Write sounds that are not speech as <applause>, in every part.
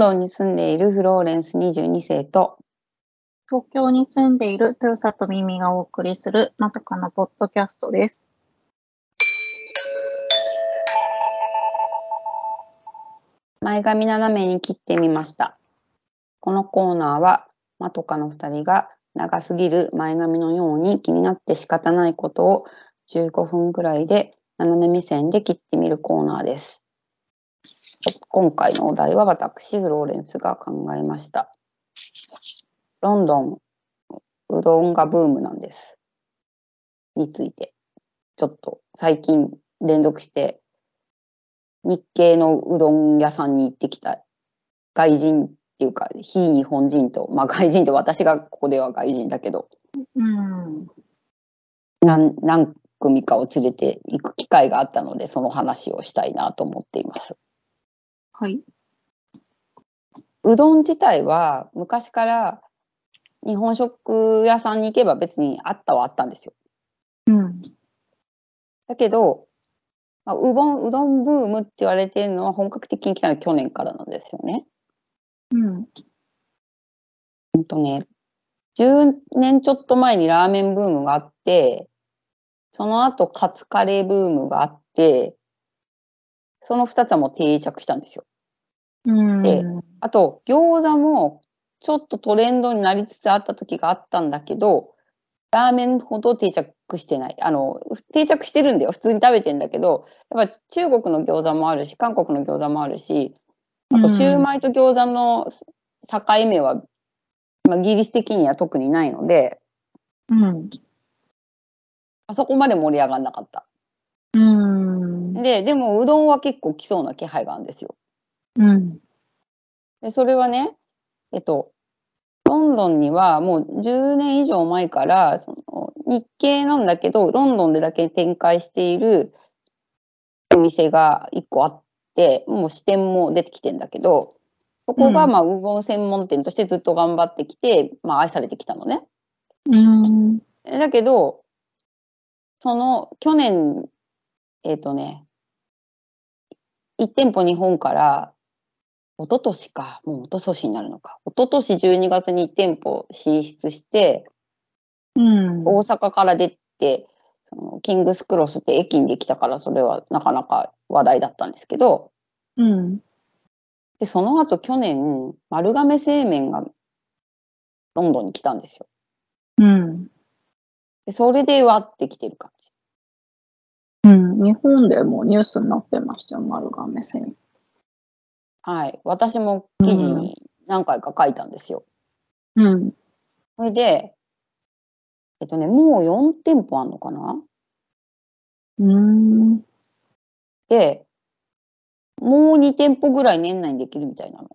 ドンに住んでいるフローレンス22世と、東京に住んでいる豊里耳がお送りするまさかのポッドキャストです。前髪斜めに切ってみました。このコーナーは、まとかの2人が長すぎる前髪のように気になって仕方ないことを15分くらいで斜め目線で切ってみるコーナーです。今回のお題は私、フローレンスが考えました。ロンドン、うどんがブームなんです。について、ちょっと最近連続して日系のうどん屋さんに行ってきた外人っていうか、非日本人と、まあ外人って私がここでは外人だけど、うん。何何組かを連れて行く機会があったので、その話をしたいなと思っています。はい。うどん自体は昔から日本食屋さんに行けば別にあったはあったんですよ。うん。だけど、まあ、うどん、うどんブームって言われてるのは本格的に来たのは去年からなんですよね。うん。ほんとね、10年ちょっと前にラーメンブームがあって、その後カツカレーブームがあって、その2つはもう定着したんですよ。うん。であと、餃子もちょっとトレンドになりつつあった時があったんだけど、ラーメンほど定着してない。あの、定着してるんだよ。普通に食べてんだけど、やっぱ中国の餃子もあるし、韓国の餃子もあるし、あと、シューマイと餃子の境目は、まあ、ギリス的には特にないので、うん。あそこまで盛り上がんなかった。うん。で、でもうどんは結構来そうな気配があるんですよ。うん。で、それはね、えっと、ロンドンにはもう10年以上前から、その日系なんだけど、ロンドンでだけ展開しているお店が1個あって、もう支店も出てきてんだけど、そこがうんまあうどん専門店としてずっと頑張ってきて、まあ愛されてきたのね。うん。だけど、その去年、えっ、とね、1店舗日本から、一昨年か、もう一昨年になるのか。一昨年12月に1店舗進出して、うん。大阪から出て、そのキングスクロスって駅にできたから、それはなかなか話題だったんですけど、うん。で、その後去年、丸亀製麺がロンドンに来たんですよ。うん。で、それでわってきてる感じ。うん。日本でもニュースになってましたよ、丸亀線。はい。私も記事に何回か書いたんですよ。うん。それで、えっとね、もう4店舗あんのかな？うん。で、もう2店舗ぐらい年内にできるみたいなの。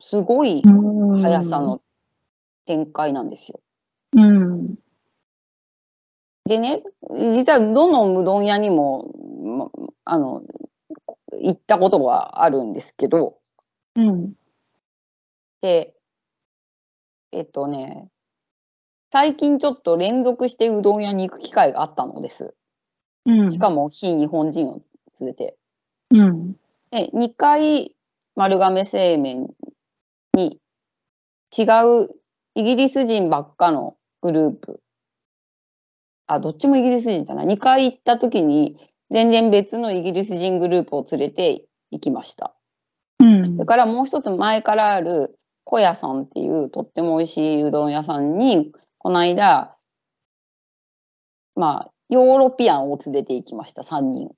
すごい速さの展開なんですよ。うん。でね、実はどのうどん屋にも、まあの、行ったことがあるんですけど、うん。で、えっとね、最近ちょっと連続してうどん屋に行く機会があったのです。うん。しかも非日本人を連れて。うん。で、2回丸亀製麺に違うイギリス人ばっかのグループ。あ、どっちもイギリス人じゃない。2回行った時に全然別のイギリス人グループを連れて行きました。うん。それからもう一つ前からある小屋さんっていうとっても美味しいうどん屋さんにこの間、まあ、ヨーロピアンを連れて行きました、3人。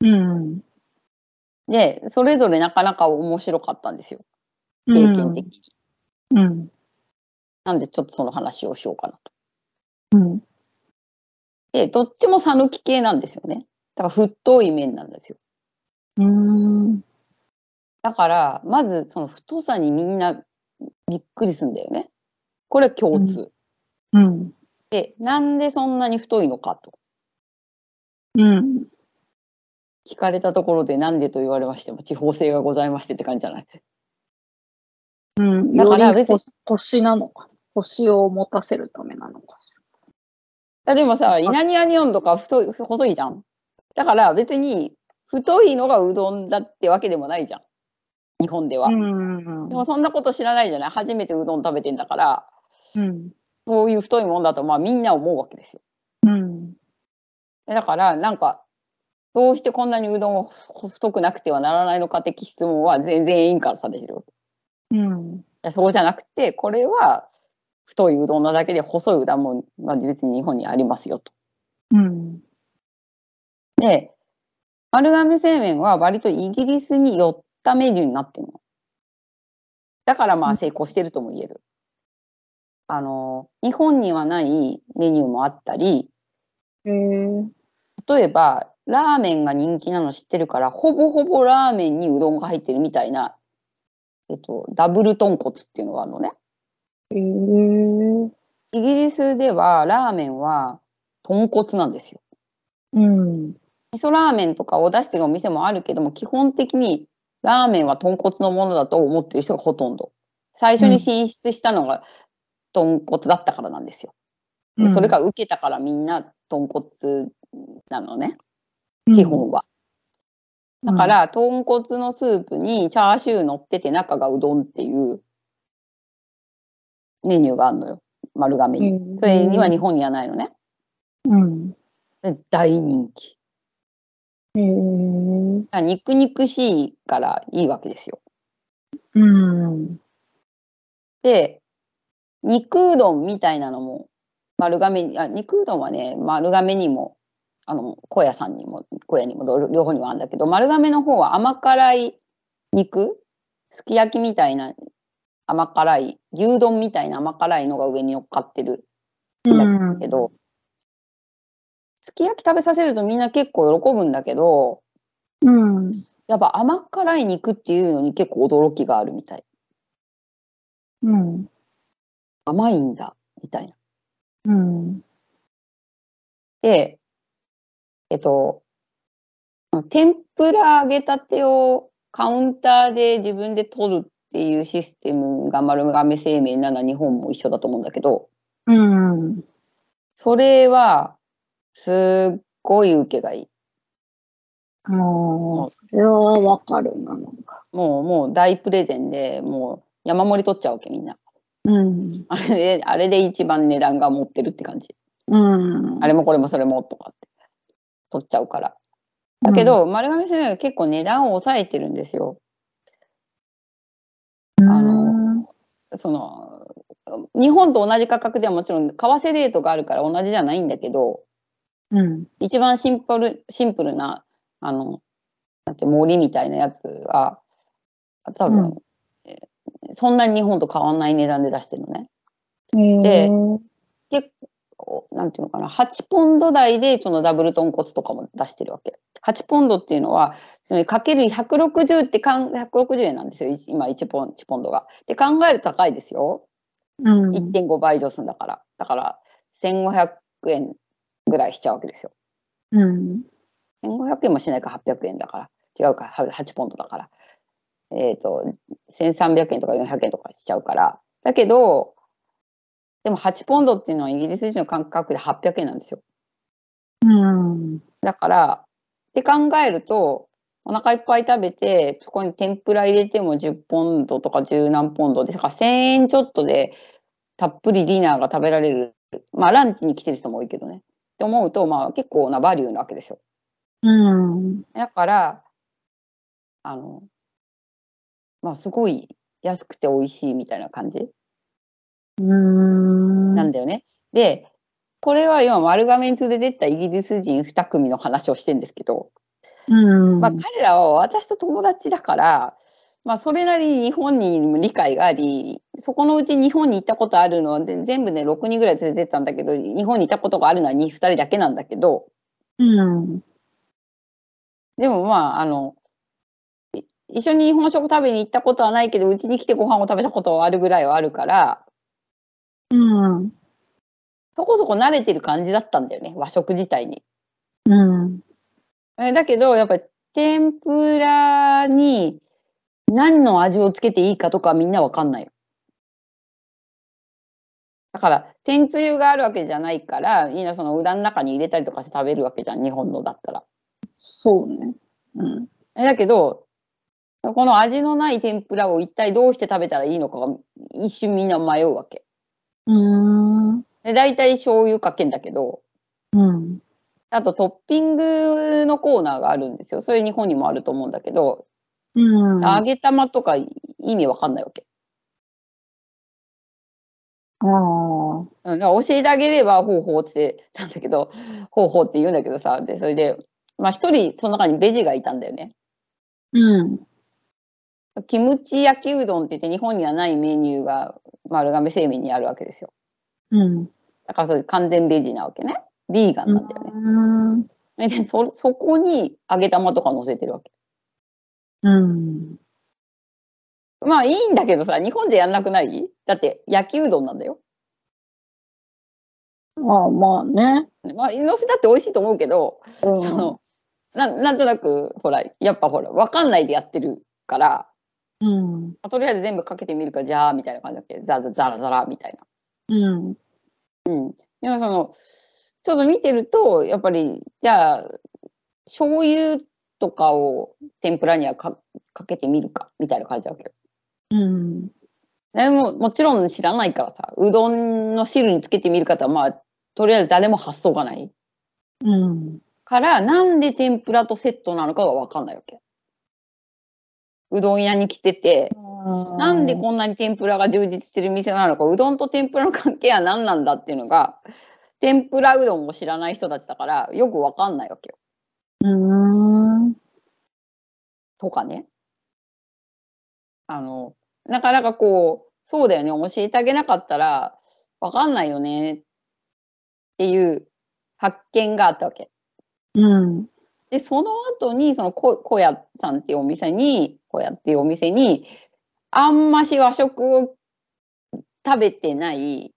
うん。で、それぞれなかなか面白かったんですよ。経験的に。うん。なんでちょっとその話をしようかなと。うん。で、どっちも讃岐系なんですよね。だから太い麺なんですよ。うん。だから、まずその太さにみんなびっくりするんだよね。これは共通。うん。で、なんでそんなに太いのかとうん。聞かれたところでなんでと言われましても地方性がございましてって感じじゃない。うん。だから別に腰腰なのか。腰を持たせるためなのか。あでもさ、稲庭にオンとか太い、細いじゃん。だから別に太いのがうどんだってわけでもないじゃん。日本では。うん。でもそんなこと知らないじゃない初めてうどん食べてんだから、うん。そういう太いもんだと、まあみんな思うわけですよ。うん。でだから、なんか、どうしてこんなにうどんを太くなくてはならないのか的質問は全然委員からされてるわけ。うん。そうじゃなくて、これは太いうどんなだけで細いうどんも、まあ、別に日本にありますよと。うん。で、丸亀製麺は割とイギリスに寄ったメニューになってるの。だからまあ成功してるとも言える。あの、日本にはないメニューもあったり。例えば、ラーメンが人気なの知ってるから、ほぼほぼラーメンにうどんが入ってるみたいな、えっと、ダブル豚骨っていうのがあるのね。イギリスではラーメンは豚骨なんですよ。うん。味噌ラーメンとかを出してるお店もあるけども、基本的にラーメンは豚骨のものだと思ってる人がほとんど。最初に進出したのが豚骨だったからなんですよ。でそれが受けたからみんな豚骨なのね、基本は。だか、ら、豚骨のスープにチャーシュー乗ってて中がうどんっていうメニューがあるのよ。丸亀に。うんそれには日本にはないのね。うん。で大人気。へえ。肉肉しいからいいわけですよ。うん。で、肉うどんみたいなのも丸亀に、あ、肉うどんはね、丸亀にも、あの、小屋さんにも、小屋にも両両方にはあるんだけど、丸亀の方は甘辛い肉、すき焼きみたいな甘辛い、牛丼みたいな甘辛いのが上に乗っかってるうん。けど、すき焼き食べさせるとみんな結構喜ぶんだけど、うん。やっぱ甘辛い肉っていうのに結構驚きがあるみたい。うん。甘いんだ、みたいな。うん。で、えっと、天ぷら揚げたてをカウンターで自分で取るっていうシステムが丸亀製麺なら日本も一緒だと思うんだけど、うん。それはすっごい受けがいい。もう、それはわかるな、なんか。もう、もう大プレゼンで、もう山盛り取っちゃうわけみんな。うん。あれで、あれで一番値段が持ってるって感じ。うん。あれもこれもそれもとかって取っちゃうから。だけど、丸亀製麺は結構値段を抑えてるんですよ。うん、あのその、日本と同じ価格ではもちろん、為替レートがあるから同じじゃないんだけど、うん。一番シンプル、シンプルな、あの、なんて森みたいなやつは、多分、うんえーそんなに日本と変わんない値段で出してるのね。で、結構、なんていうのかな、8ポンド台でそのダブル豚骨とかも出してるわけ。8ポンドっていうのは、つまりかける160ってかん、160円なんですよ、い今1ポン ,1 ポンドが。で考えると高いですよ。うん。1.5倍以上するんだから。だから、1500円ぐらいしちゃうわけですよ。うん。1500円もしないか800円だから。違うか、は8ポンドだから。えっ、と、1300円とか400円とかしちゃうから。だけど、でも8ポンドっていうのはイギリス人の感覚で800円なんですよ。うん。だから、って考えると、お腹いっぱい食べて、そこに天ぷら入れても10ポンドとか10何ポンドで、だから1000円ちょっとでたっぷりディナーが食べられる。まあランチに来てる人も多いけどね。って思うと、まあ結構なバリューなわけですよ。うん。だから、あの、まあすごい安くて美味しいみたいな感じうん。なんだよね。で、これは今丸画面通で出たイギリス人2組の話をしてるんですけど、うん。まあ、彼らは私と友達だから、まあ、それなりに日本にも理解があり、そこのうち日本に行ったことあるのは、で全部ね、6人ぐらい連れてったんだけど、日本に行ったことがあるのは 2, 2人だけなんだけど、うん。でもまあ、あの、い一緒に日本食食べに行ったことはないけど、うちに来てご飯を食べたことはあるぐらいはあるから、うん。そこそこ慣れてる感じだったんだよね、和食自体に。うん。えだけど、やっぱり天ぷらに何の味をつけていいかとかみんなわかんない。だから、天つゆがあるわけじゃないから、みんなそのうどんの中に入れたりとかして食べるわけじゃん、日本のだったら。そうね。うん。えだけど、この味のない天ぷらを一体どうして食べたらいいのかが一瞬みんな迷うわけ。うーん。で、大体醤油かけんだけど、うん。あとトッピングのコーナーがあるんですよ。それ日本にもあると思うんだけど、うん。揚げ玉とか意味わかんないわけ。ああ。うん、教えてあげれば、ほうほうってたんだけど、ほうほうって言うんだけどさ、で、それで、まあ一人その中にベジがいたんだよね。うん。キムチ焼きうどんって言って日本にはないメニューが丸亀製麺にあるわけですよ。うん。だからそれ完全ベジなわけね。ビーガンなんだよね。うん。でそそこに揚げ玉とか乗せてるわけ。うん。まあいいんだけどさ、日本じゃやんなくない？だって焼きうどんなんだよ。ああ、まあね。まあ、乗せたって美味しいと思うけど、うんそのななんとなく、ほら、やっぱほら、わかんないでやってるから、うん。とりあえず全部かけてみるか、じゃあ、みたいな感じだっけ？ザザザラザラみたいな。うん。でもその、ちょっと見てると、やっぱり、じゃあ、醤油とかを天ぷらにはかかけてみるか、みたいな感じだわけよ。うん。でも、もちろん知らないからさ、うどんの汁につけてみるかとは、まあ、とりあえず誰も発想がない。うん。から、なんで天ぷらとセットなのかがわかんないわけ。うどん屋に来てて、なんでこんなに天ぷらが充実してる店なのか、うどんと天ぷらの関係は何なんだっていうのが、天ぷらうどんを知らない人たちだから、よくわかんないわけよ。うん。とかね。あの、なかなかこう、そうだよね、教えてあげなかったら、わかんないよね、っていう発見があったわけ。うん。で、その後に、そのこ、小屋さんっていうお店に、小屋っていうお店に、あんまし和食を食べてない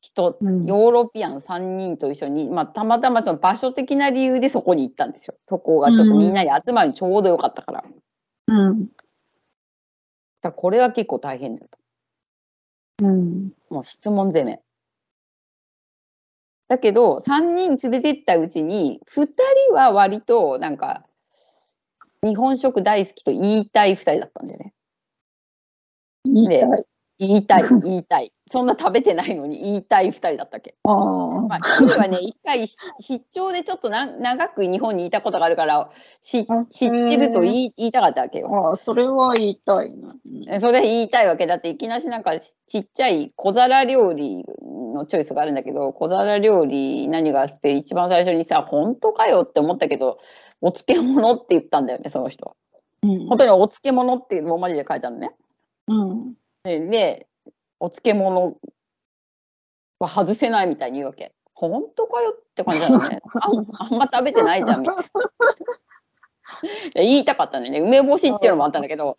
人、うんヨーロピアン3人と一緒に、まあ、たまたまその場所的な理由でそこに行ったんですよ。そこがちょっとみんなに集まるにちょうどよかったから。うん。らこれは結構大変だった。うん。もう質問攻め。だけど、3人連れてったうちに、2人は割と、なんか、日本食大好きと言いたい2人だったんだよね。言いたい。言いたい、言いたい。そんな食べてないのに言いたい2人だったっけ。あまあ、一人はね、一回し出張でちょっとな長く日本にいたことがあるから、しあ知ってると言い言いたかったわけよ。あ。それは言いたいな。えそれ言いたいわけだっていきなしなんかちちっちゃい小皿料理のチョイスがあるんだけど小皿料理何がって一番最初にさ本当かよって思ったけどお漬物って言ったんだよねその人うん本当にお漬物ってローマ字で書いたのねうん。ででお漬物は外せないみたいに言うわけ本当かよって感じなのね <laughs> あんあんま食べてないじゃんみたいな言いたかったのよね梅干しっていうのもあったんだけど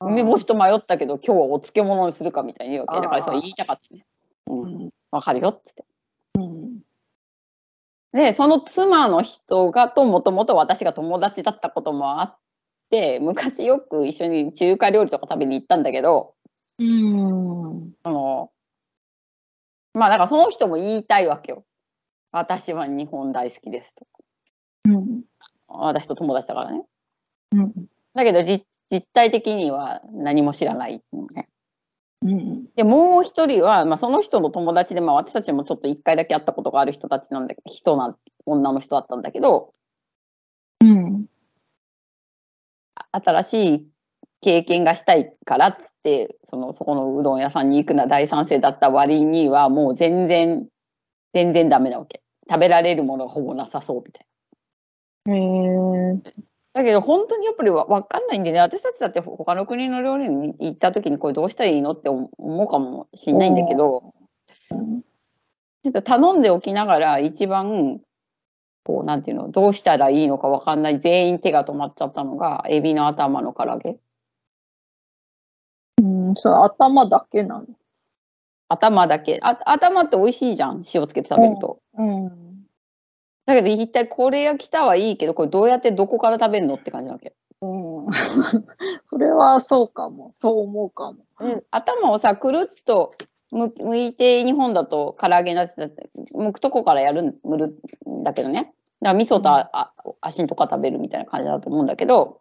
梅干しと迷ったけど今日はお漬物にするかみたいに言うわけだからそう言いたかったね。う、うんん。わかるよっつって。うん。でその妻の人がともともと私が友達だったこともあって昔よく一緒に中華料理とか食べに行ったんだけどうん。あのまあだからその人も言いたいわけよ。私は日本大好きですと。うん。私と友達だからね。うん。だけど実実態的には何も知らないのね。うん。でもう一人は、まあ、その人の友達で、まあ、私たちもちょっと一回だけ会ったことがある人たちなんだ人な女の人だったんだけどうん。新しい経験がしたいからっつってそのそこのうどん屋さんに行くのは大賛成だった割にはもう全然全然ダメなわけ。食べられるものがほぼなさそうみたいへえ。なだけど本当にやっぱりわ分かんないんでね。私たちだって他の国の料理に行った時にこれどうしたらいいのって思うかもしんないんだけど。ちょっと頼んでおきながら一番こうなんていうのどうしたらいいのか分かんない。全員手が止まっちゃったのがエビの頭の唐揚げうん。それ頭だけなの。頭だけあ頭って美味しいじゃん塩つけて食べると、うん。だけど一体これが来たはいいけどこれどうやってどこから食べるのって感じなわけ、うん。<laughs> それはそうかも。そう思うかも。で頭をさくるっとむ剥いて日本だと唐揚げになってたって剥くとこからやるむるんだけどねだから味噌とあ、あ足とか食べるみたいな感じだと思うんだけど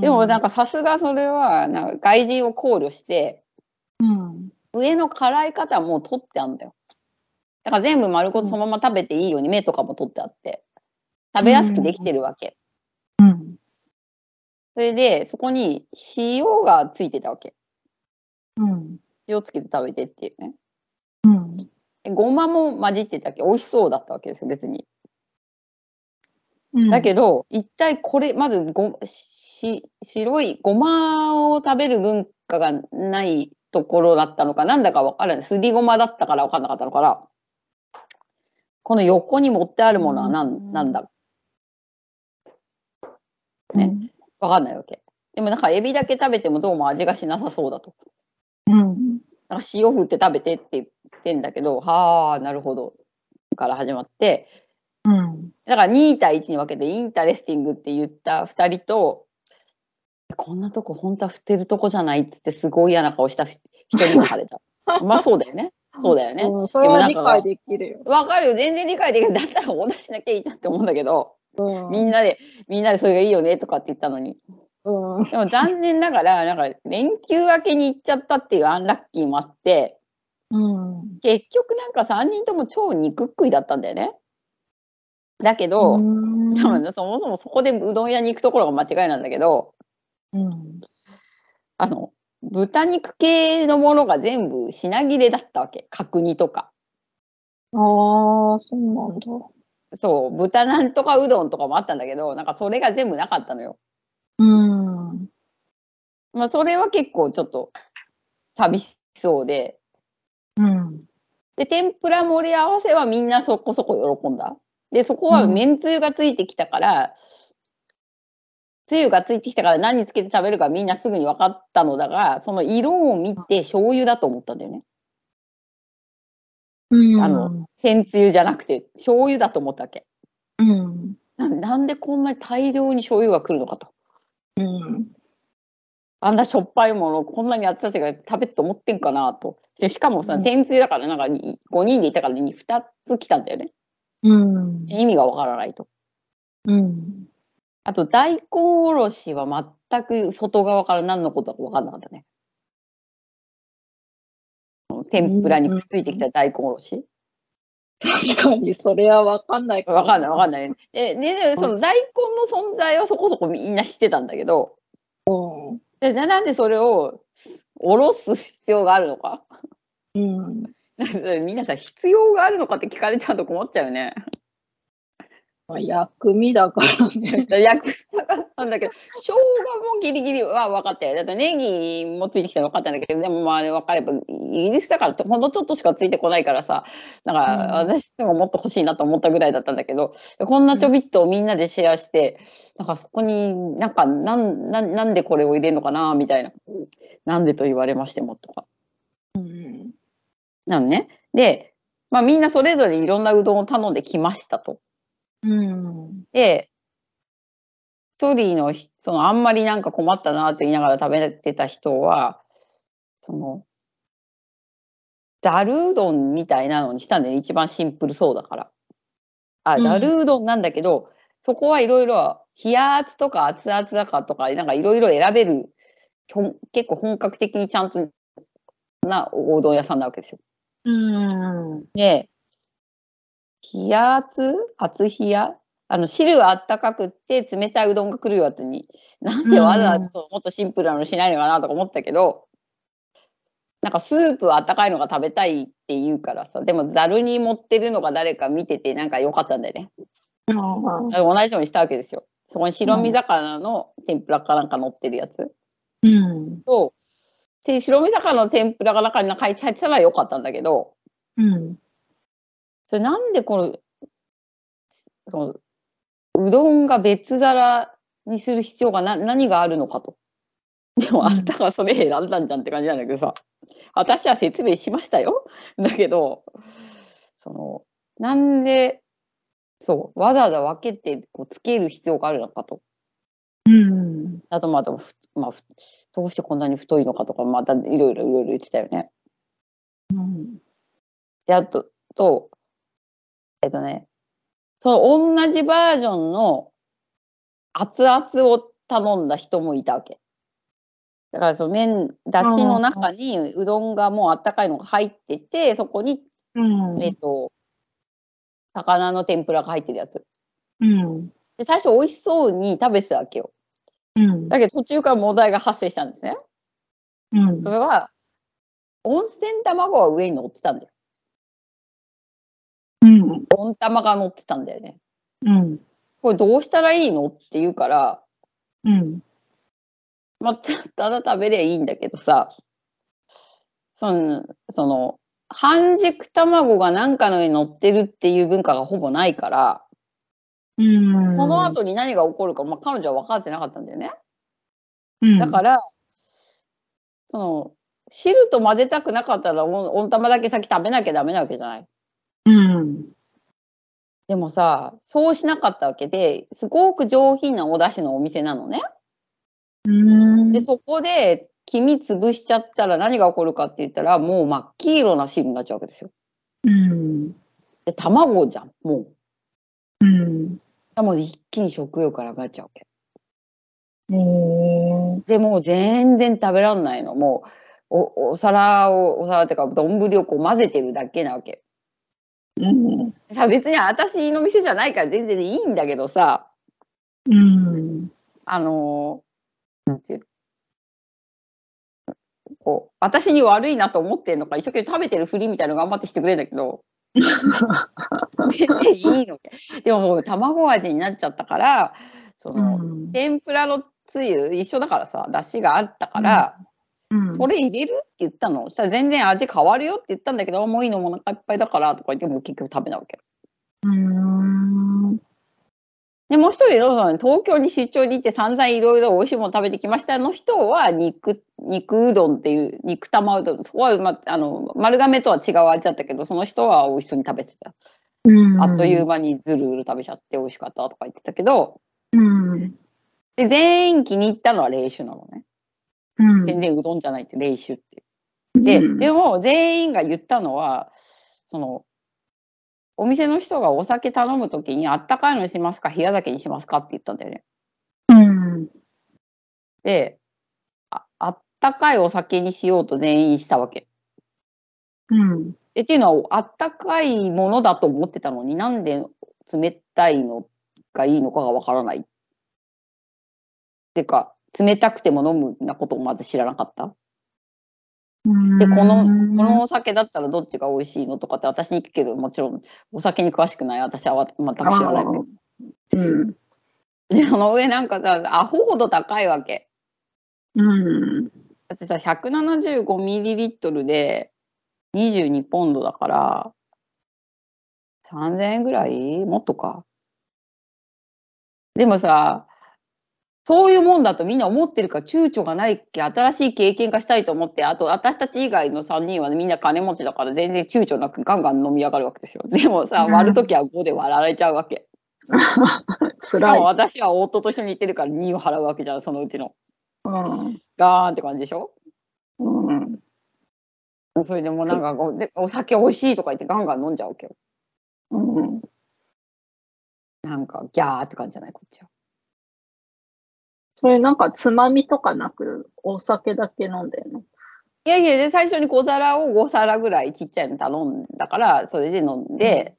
でもなんか、かさすがそれはなんか外人を考慮してうん。上の辛い方も取ってあるんだよ。だから全部丸ごとそのまま食べていいように目とかも取ってあって食べやすくできてるわけ。うん。それでそこに塩がついてたわけ。うん。塩つけて食べてっていうね。うん。でごまも混じってたわけ美味しそうだったわけですよ別に。うん。だけど、一体これ、まずごし、白いごまを食べる文化がないところだったのか、なんだかわからない。すりごまだったからわかんなかったのかな。この横に持ってあるものは何,、うんなんだうん、ねわかんないわけ。でもなんかエビだけ食べてもどうも味がしなさそうだと。うん。なんか塩振って食べてって言ってんだけど、はあ、なるほど。から始まって、うん。だから2対1に分けて interesting って言った2人と、こんなとこ本当は振ってるとこじゃないっつってすごい嫌な顔した人に分かれた。<laughs> まあそうだよね。そうだよね。うん、それは理解できるよ。わかるよ。全然理解できる。だったらお出ししなきゃいいじゃんって思うんだけど、うん。みんなで、みんなでそれがいいよねとかって言ったのに。うん。でも残念ながら、なんか連休明けに行っちゃったっていうアンラッキーもあって、うん。結局なんか3人とも超肉っ食いだったんだよね。だけど、うん多分ねそもそもそこでうどん屋に行くところが間違いなんだけど、うん。あの、豚肉系のものが全部品切れだったわけ。角煮とか。ああ、そうなんだ。そう、豚なんとかうどんとかもあったんだけど、なんかそれが全部なかったのよ。うん。まあそれは結構ちょっと寂しそうで。うん。で、天ぷら盛り合わせはみんなそこそこ喜んだ。で、そこはうんめんつゆがついてきたから、つゆがついてきたから何につけて食べるかみんなすぐに分かったのだが、その色を見て醤油だと思ったんだよね。うん。あの、天つゆじゃなくて醤油だと思ったわけ。うん。ななんでこんなに大量に醤油が来るのかと。うん。あんなしょっぱいものこんなに私たちが食べると思ってんかなと。でしかもさ、うん天つゆだからなんか5人でいたからに2つ来たんだよね。うん。意味がわからないと。うん。あと大根おろしは全く外側から何のことか分かんなかったね。天ぷらにくっついてきた大根おろし。確かに、それはわかんない分かんない分かんない。で、ででその大根の存在はそこそこみんな知ってたんだけど、うん。でななんでそれをおろす必要があるのか？うん。<laughs> みんなさ必要があるのかって聞かれちゃうと困っちゃうよね。まあ、薬味だからね。<laughs> 焼くなんだけど生姜もギリギリは分かったよだってネギもついてきたの分かったんだけどでもまあ分かればイギリスだからほんのちょっとしかついてこないからさなんかうん私でももっと欲しいなと思ったぐらいだったんだけどこんなちょびっとみんなでシェアしてなんかそこになんかなんなんなんでこれを入れるのかなみたいななんでと言われましてもとかうん。なのねで、まあ、みんなそれぞれいろんなうどんを頼んできましたと。うん。で、一人のひ、そのあんまりなんか困ったなと言いながら食べてた人は、その、ざるうどんみたいなのにしたんで、一番シンプルそうだから。あ、うんざるうどんなんだけど、そこはいろいろ、冷圧とか熱々だかとか、なんかいろいろ選べる、結構本格的にちゃんとなおうどん屋さんなわけですよ。うん。で、冷圧？熱冷や？あの汁はあったかくって冷たいうどんが来るやつに。なんでわざわざそうもっとシンプルなのしないのかなとか思ったけどなんかスープはあったかいのが食べたいって言うからさでもざるに持ってるのが誰か見ててなんか良かったんだよね。同じようにしたわけですよ。そこに白身魚の天ぷらかなんか乗ってるやつ。うん。とで白身魚の天ぷらが中に入ってたら良かったんだけどうん。それなんでこの、その、うどんが別皿にする必要がな何があるのかと。でもうんあんたがそれ選んだんじゃんって感じなんだけどさ、私は説明しましたよ。だけど、その、なんで、そう、わざわざ分けてこうつける必要があるのかと。うん。あとまた、ふまあ、ふどうしてこんなに太いのかとか、またいろいろいろいろ言ってたよね。うん。で、あと、と、えっとね、その同じバージョンの熱々を頼んだ人もいたわけ。だからその麺、だしの中にうどんがもうあったかいのが入ってて、そこに、うん。えっと、魚の天ぷらが入ってるやつ。うん。で最初美味しそうに食べてたわけよ。うん。だけど途中から問題が発生したんですね。うんそれは、温泉卵が上に乗ってたんだよ。うん。温玉が乗ってたんだよね。うん。これどうしたらいいの？って言うから、うん。まあ、ただ食べりゃいいんだけどさ、その、その、半熟卵が何かの上に乗ってるっていう文化がほぼないから、うん。その後に何が起こるか、まあ、彼女は分かってなかったんだよね。うん、だから、その、汁と混ぜたくなかったら、温温玉だけ先食べなきゃダメなわけじゃない。うん。でもさ、そうしなかったわけで、すごく上品なお出汁のお店なのね。うん。で、そこで黄身潰しちゃったら何が起こるかって言ったら、もう真っ黄色な汁になっちゃうわけですよ。うん。で、卵じゃん、もう。うん。もう一気に食欲がなくなっちゃうわけ。で、もう全然食べらんないの。もう、おお皿を、お皿っていうか、丼をこう混ぜてるだけなわけ。うん。さ、別に私の店じゃないから全然いいんだけどさ、うん。あのーなんていう？のこう、私に悪いなと思ってんのか、一生懸命食べてるふりみたいなの頑張ってしてくれるんだけど、全然いいの。でももう卵味になっちゃったから、その、天ぷらのつゆ一緒だからさ、出汁があったから、うん、それ入れるって言ったの？そしたら全然味変わるよって言ったんだけど、もういいのもお腹いっぱいだからとか言って、もう結局食べないわけ。うん。で、もう一人のその東京に出張に行って散々いろいろ美味しいもの食べてきましたの人は肉、肉うどんっていう、肉玉うどん。そこは、ま、あの、丸亀とは違う味だったけど、その人は美味しそうに食べてた。うん、あっという間にずるずる食べちゃって美味しかったとか言ってたけど、うん。で、全員気に入ったのは冷酒なのね。うん。全然うどんじゃないって冷酒って。で、うんでも全員が言ったのは、その、お店の人がお酒頼むときにあったかいのにしますか冷や酒にしますかって言ったんだよね。うん。で、ああったかいお酒にしようと全員したわけ。うん。えっていうのはあったかいものだと思ってたのになんで冷たいのがいいのかがわからない。ってか冷たくても飲むなことをまず知らなかった。でこのこのお酒だったらどっちが美味しいのとかって私に聞くけどもちろんお酒に詳しくない私は全く知らないです。うん。でその上なんかさアホほど高いわけ。うん。だってさ 175ml で22ポンドだから3000円ぐらい？もっとか。でもさそういうもんだとみんな思ってるから躊躇がないっけ新しい経験がしたいと思ってあと私たち以外の3人は、ね、みんな金持ちだから全然躊躇なくガンガン飲み上がるわけですよ。<laughs> でもさうん割るときは5で割られちゃうわけ。<laughs> しか。も私は夫と一緒に行ってるから2を払うわけじゃんそのうちの。うん。ガーンって感じでしょ？うん。それでもうなんかこうでお酒美味しいとか言ってガンガン飲んじゃうわけよ。うん。なんかギャーって感じじゃないこっちは。それなんかつまみとかなくお酒だけ飲んでんの？いやいやで最初に小皿を5皿ぐらいちっちゃいの頼んだからそれで飲んで、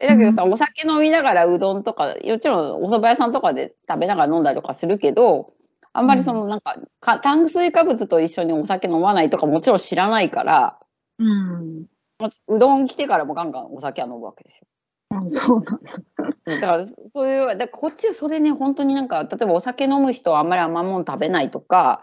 えだけどさ、お酒飲みながらうどんとかもちろんお蕎麦屋さんとかで食べながら飲んだりとかするけどあんまりそのなんか,、か炭水化物と一緒にお酒飲まないとかもちろん知らないからうん。もううどん来てからもガンガンお酒は飲むわけですよ。うん、そうなんだ。だからそういうだからこっちはそれね本当になんか例えばお酒飲む人はあんまり甘いもの食べないとか、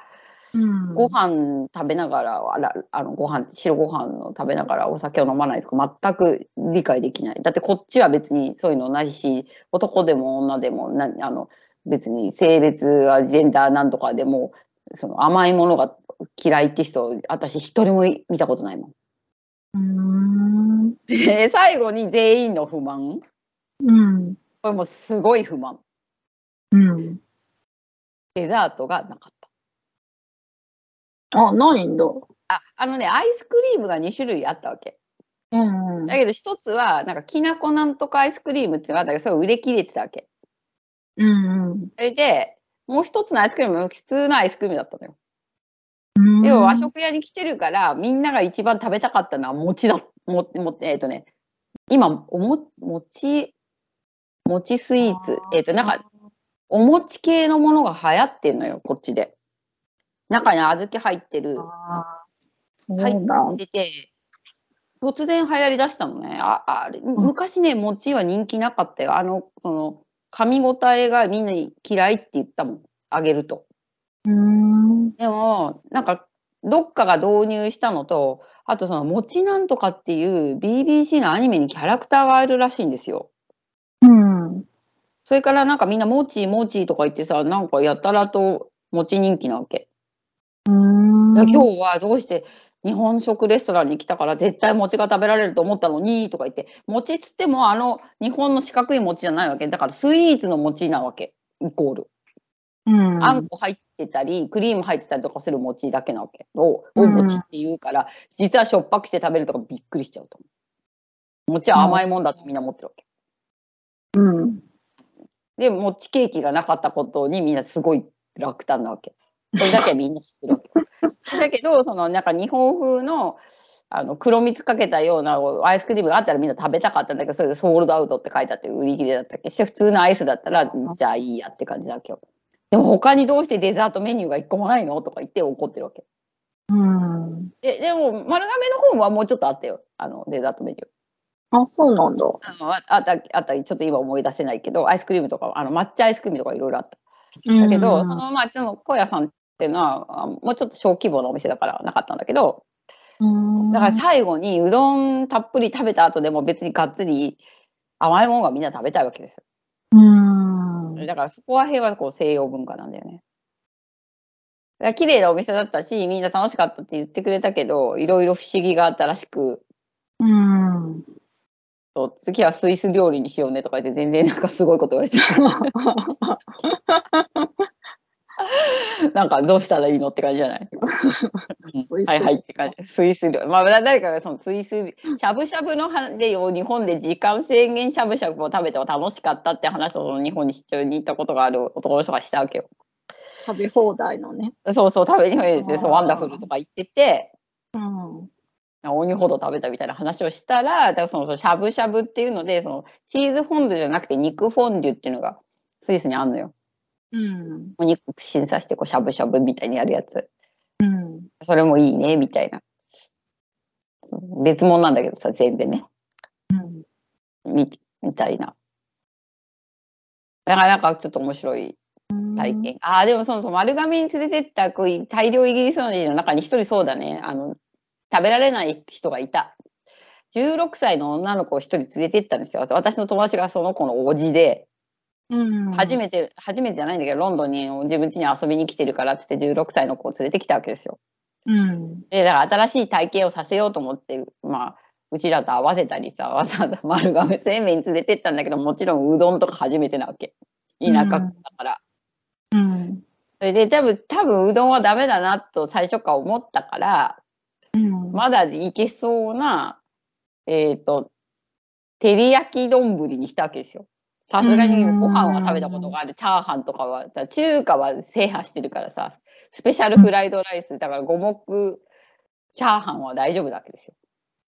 うん。ご飯食べながらあらあのご飯白ご飯を食べながらお酒を飲まないとか全く理解できないだってこっちは別にそういうのないし男でも女でもなあの別に性別はジェンダーなんとかでもその甘いものが嫌いって人私一人も見たことないもん。うん。で最後に全員の不満うん。これもすごい不満うん。デザートがなかった。あ、ないんだ。ああのねアイスクリームが2種類あったわけ。うん。だけど一つはなんかきなこなんとかアイスクリームっていうのがあったけどそれを売れ切れてたわけ。うん。それでもう一つのアイスクリームも普通のアイスクリームだったのよ。うんでも和食屋に来てるから、みんなが一番食べたかったのは餅だ。も、も、えっ、とね、今、おも、餅、餅スイーツ。えっ、と、なんか、、お餅系のものが流行ってんのよ、こっちで。中に小豆入ってる、入だ。ってて、突然流行りだしたのね。あ、あれ、昔ね、餅は人気なかったよ。あの、その、噛み応えがみんなに嫌いって言ったもん。あげると。うん。でも、なんか、どっかが導入したのと、あとその、餅なんとかっていう BBC のアニメにキャラクターがいるらしいんですよ。うん。それからなんかみんな、もちもちとか言ってさ、なんかやたらと餅人気なわけ。うん。今日はどうして日本食レストランに来たから絶対餅が食べられると思ったのにとか言って、餅っつってもあの日本の四角い餅じゃないわけ。だからスイーツの餅なわけ。イコール。うん。あんこ入ってたり、クリーム入ってたりとかする餅だけなわけを、う？んお餅って言うから、実はしょっぱくして食べるとかびっくりしちゃうと思う。餅は甘いもんだとみんな思ってるわけ。うん。で、餅ケーキがなかったことにみんなすごい落胆なわけ。<laughs> それだけはみんな知ってるわけ。だけど、そのなんか日本風のあの黒蜜かけたようなアイスクリームがあったらみんな食べたかったんだけど、それでソールドアウトって書いてあって売り切れだったっけ？して普通のアイスだったら、じゃあいいやって感じだけど。でも他にどうしてデザートメニューが一個もないの？とか言って怒ってるわけ。うん。ででも丸亀の方はもうちょっとあったよ。あのデザートメニュー。あ、そうなんだ。あのああった、あった、ちょっと今思い出せないけど、アイスクリームとか、あの抹茶アイスクリームとかいろいろあった。だだけど、その、まあ、その、高野さんっていうのは、あもうちょっと小規模なお店だからなかったんだけど、だから最後にうどんたっぷり食べた後でも別にがっつり甘いものがみんな食べたいわけですよ。うん。だからそこら辺はこう西洋文化なんだよね。だから綺麗なお店だったし、みんな楽しかったって言ってくれたけど、いろいろ不思議があったらしく、うん。そう次はスイス料理にしようねとか言って全然なんかすごいこと言われちゃう。なんかどうしたらいいのって感じじゃない？はいはいって感じ。スイス料理。まあだ誰かがそのスイス、しゃぶしゃぶのはで日本で時間制限しゃぶしゃぶを食べても楽しかったって話をその日本に出張に行ったことがある男の人がしたわけよ。食べ放題のね。そうそう食べに行ってそうあーワンダフルとか言ってて、うん。鬼ほど食べたみたいな話をしたら、だからそのしゃぶしゃぶっていうので、そのチーズフォンデュじゃなくて肉フォンデュっていうのがスイスにあるのよ。うん。お肉審査してこうしゃぶしゃぶみたいにやるやつ。うん。それもいいね、みたいな。別物なんだけどさ、全然ね。うん。みみたいな。なかなかちょっと面白い体験。ああ、でもそもそも丸亀に連れてった大量イギリス人の中に一人そうだね。あの、食べられない人がいた。16歳の女の子を一人連れてったんですよ。私の友達がその子のおじで、うん。初めて、初めてじゃないんだけど、ロンドンに自分家に遊びに来てるからっつって16歳の子を連れてきたわけですよ。うん。で、だから新しい体験をさせようと思って、まあ、うちらと合わせたりさ、<laughs> わざわざ丸亀製麺に連れてったんだけど、もちろんうどんとか初めてなわけ。田舎だから。うん。それで多分、多分うどんはダメだなと最初から思ったから、うん。まだいけそうな、えっ、と、照り焼き丼にしたわけですよ。さすがにご飯は食べたことがある。チャーハンとかは、中華は制覇してるからさ、スペシャルフライドライス、だから五目チャーハンは大丈夫なわけですよ。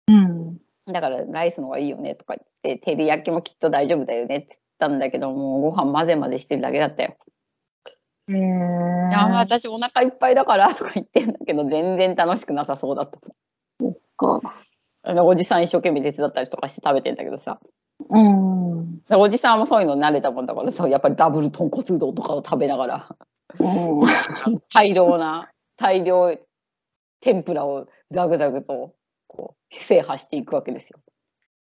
うん。だからライスの方がいいよねとか言って、照り焼きもきっと大丈夫だよねって言ったんだけど、もうご飯混ぜ混ぜしてるだけだったよ。私お腹いっぱいだからとか言ってんだけど、全然楽しくなさそうだった。か。あのおじさん一生懸命手伝ったりとかして食べてんだけどさ。うん。でおじさんもそういうの慣れたもんだからさ、やっぱりダブル豚骨うどんとかを食べながら、うん。<laughs> 大量な、大量天ぷらをザグザグとこう制覇していくわけですよ。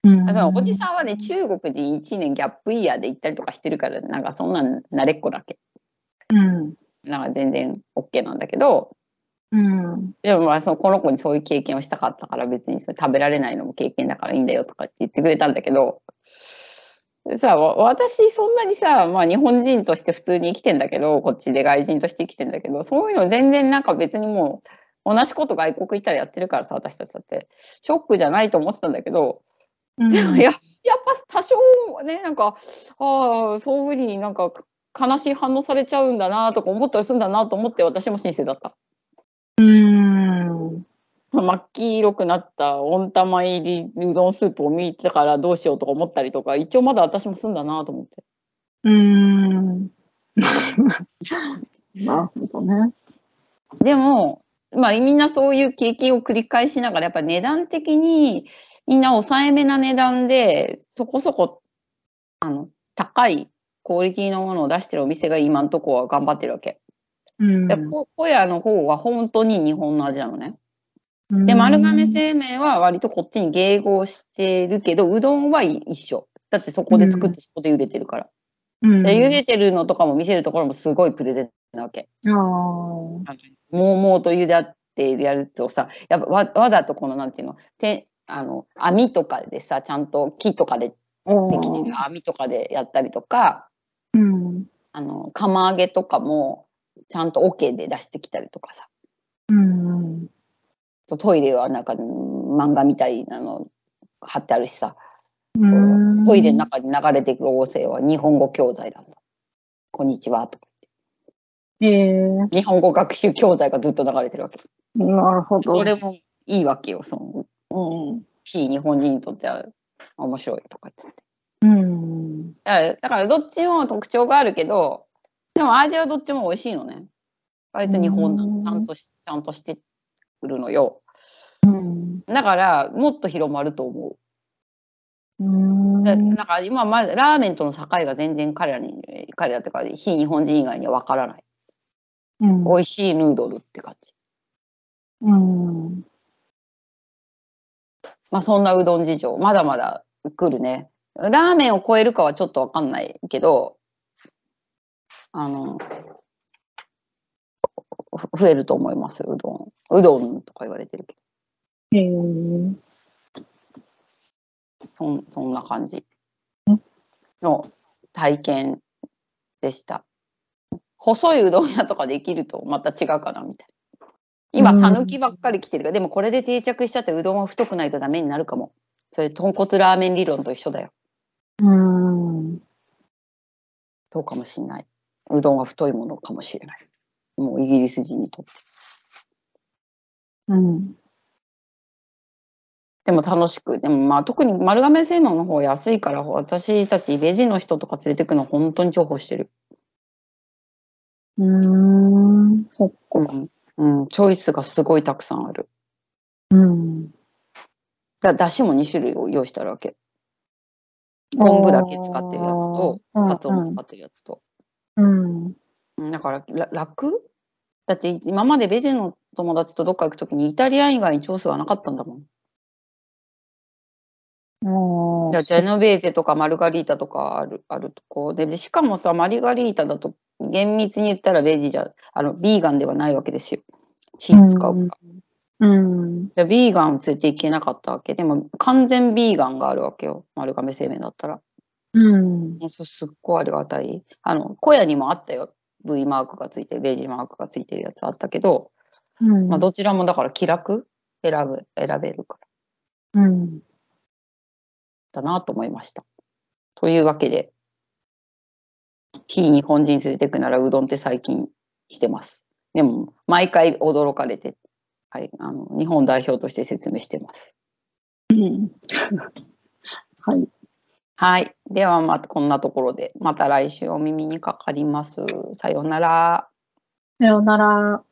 うんそのおじさんはね、中国に1年ギャップイヤーで行ったりとかしてるから、なんかそんなん慣れっこだけ。うん。なんか全然 OK なんだけど、うん。でもまあそのこの子にそういう経験をしたかったから別にそれ食べられないのも経験だからいいんだよとかって言ってくれたんだけど、さわ私そんなにさ、まあ日本人として普通に生きてんだけど、こっちで外人として生きてんだけど、そういうの全然なんか別にもう同じこと外国行ったらやってるからさ、私たちだって。ショックじゃないと思ってたんだけど、うんでもややっぱ多少ね、なんか、ああ、そういうふうになんか悲しい反応されちゃうんだなとか思ったりするんだなと思って私も申請だった。うーん。真っ黄色くなった温玉入りうどんスープを見てからどうしようとか思ったりとか一応まだ私もすんだなと思って。うーん。<laughs> なるほどね。でも、まあ、みんなそういう経験を繰り返しながらやっぱり値段的にみんな抑えめな値段でそこそこあの高いクオリティのものを出してるお店が今のところは頑張ってるわけ。うん。でこ小屋の方は本当に日本の味なのね。で、丸亀製麺は割とこっちに迎合してるけど、うどんは一緒。だってそこで作ってそこで茹でてるから。うん、で茹でてるのとかも見せるところもすごいプレゼンなわけ。ああ。もうもうと茹でっているやつをさ、やっぱわわざとこのなんていうの、てあの網とかでさ、ちゃんと木とかでできてる網とかでやったりとか、うん。あの釜揚げとかもちゃんと桶で出してきたりとかさ。うん。トイレはなんかうん漫画みたいなの貼ってあるしさ、うん。トイレの中に流れてくる音声は日本語教材なんだ。こんにちはとかええ言って。日本語学習教材がずっと流れてるわけ。なるほど。それもいいわけよ。そのうん。非日本人にとっては面白いとかっつって。うん。だからだからどっちも特徴があるけど、でも味はどっちも美味しいのね。割と日本なうんのちゃんとしちゃんとしてくるのよ。うん。だからもっと広まると思う。うん。だなんか今まだラーメンとの境が全然彼らに彼らっていうか非日本人以外には分からない。うん。美味しいヌードルって感じ。うん。まあそんなうどん事情まだまだ来るね。ラーメンを超えるかはちょっと分かんないけど、あのふ増えると思いますうどん。うどんとか言われてるけど。ええそんそんな感じんの体験でした。細いうどん屋とかできるとまた違うかなみたいな。今、うんさぬきばっかり来てるから、でもこれで定着しちゃってうどんは太くないとダメになるかも。それ、豚骨ラーメン理論と一緒だよ。うん。そうかもしれない。うどんは太いものかもしれない。もうイギリス人にとって。うん。でも楽しく、でもまあ特に丸亀製麺の方が安いから、私たちベジの人とか連れてくの本当に重宝してる。うん。そっか。うん、うん、チョイスがすごいたくさんある。うん。だだしも2種類を用意してあるわけ。昆布だけ使ってるやつと、カツオも使ってるやつと。うん。うんだからら楽？だって今までベジの友達とどっか行くときにイタリアン以外にチョイスがなかったんだもん。あじゃあジェノベーゼとかマルガリータとかあるあるとこででしかもさマルガリータだと厳密に言ったらベジじゃあのビーガンではないわけですよ。チーズ使うから。うん。でビーガンを連れて行けなかったわけ？でも完全ビーガンがあるわけよ丸亀製麺だったら。うん。もうそすっごいありがたい。あの、小屋にもあったよ。V マークがついてる、ベージマークがついてるやつあったけど、うん。まあ、どちらもだから気楽？選ぶ、選べるからうん。だなと思いました。というわけで、非日本人連れてくならうどんって最近してます。でも、毎回驚かれて、はい、あの日本代表として説明してます。うん。はい。はい。では、またこんなところで、また来週お耳にかかります。さようなら。さようなら。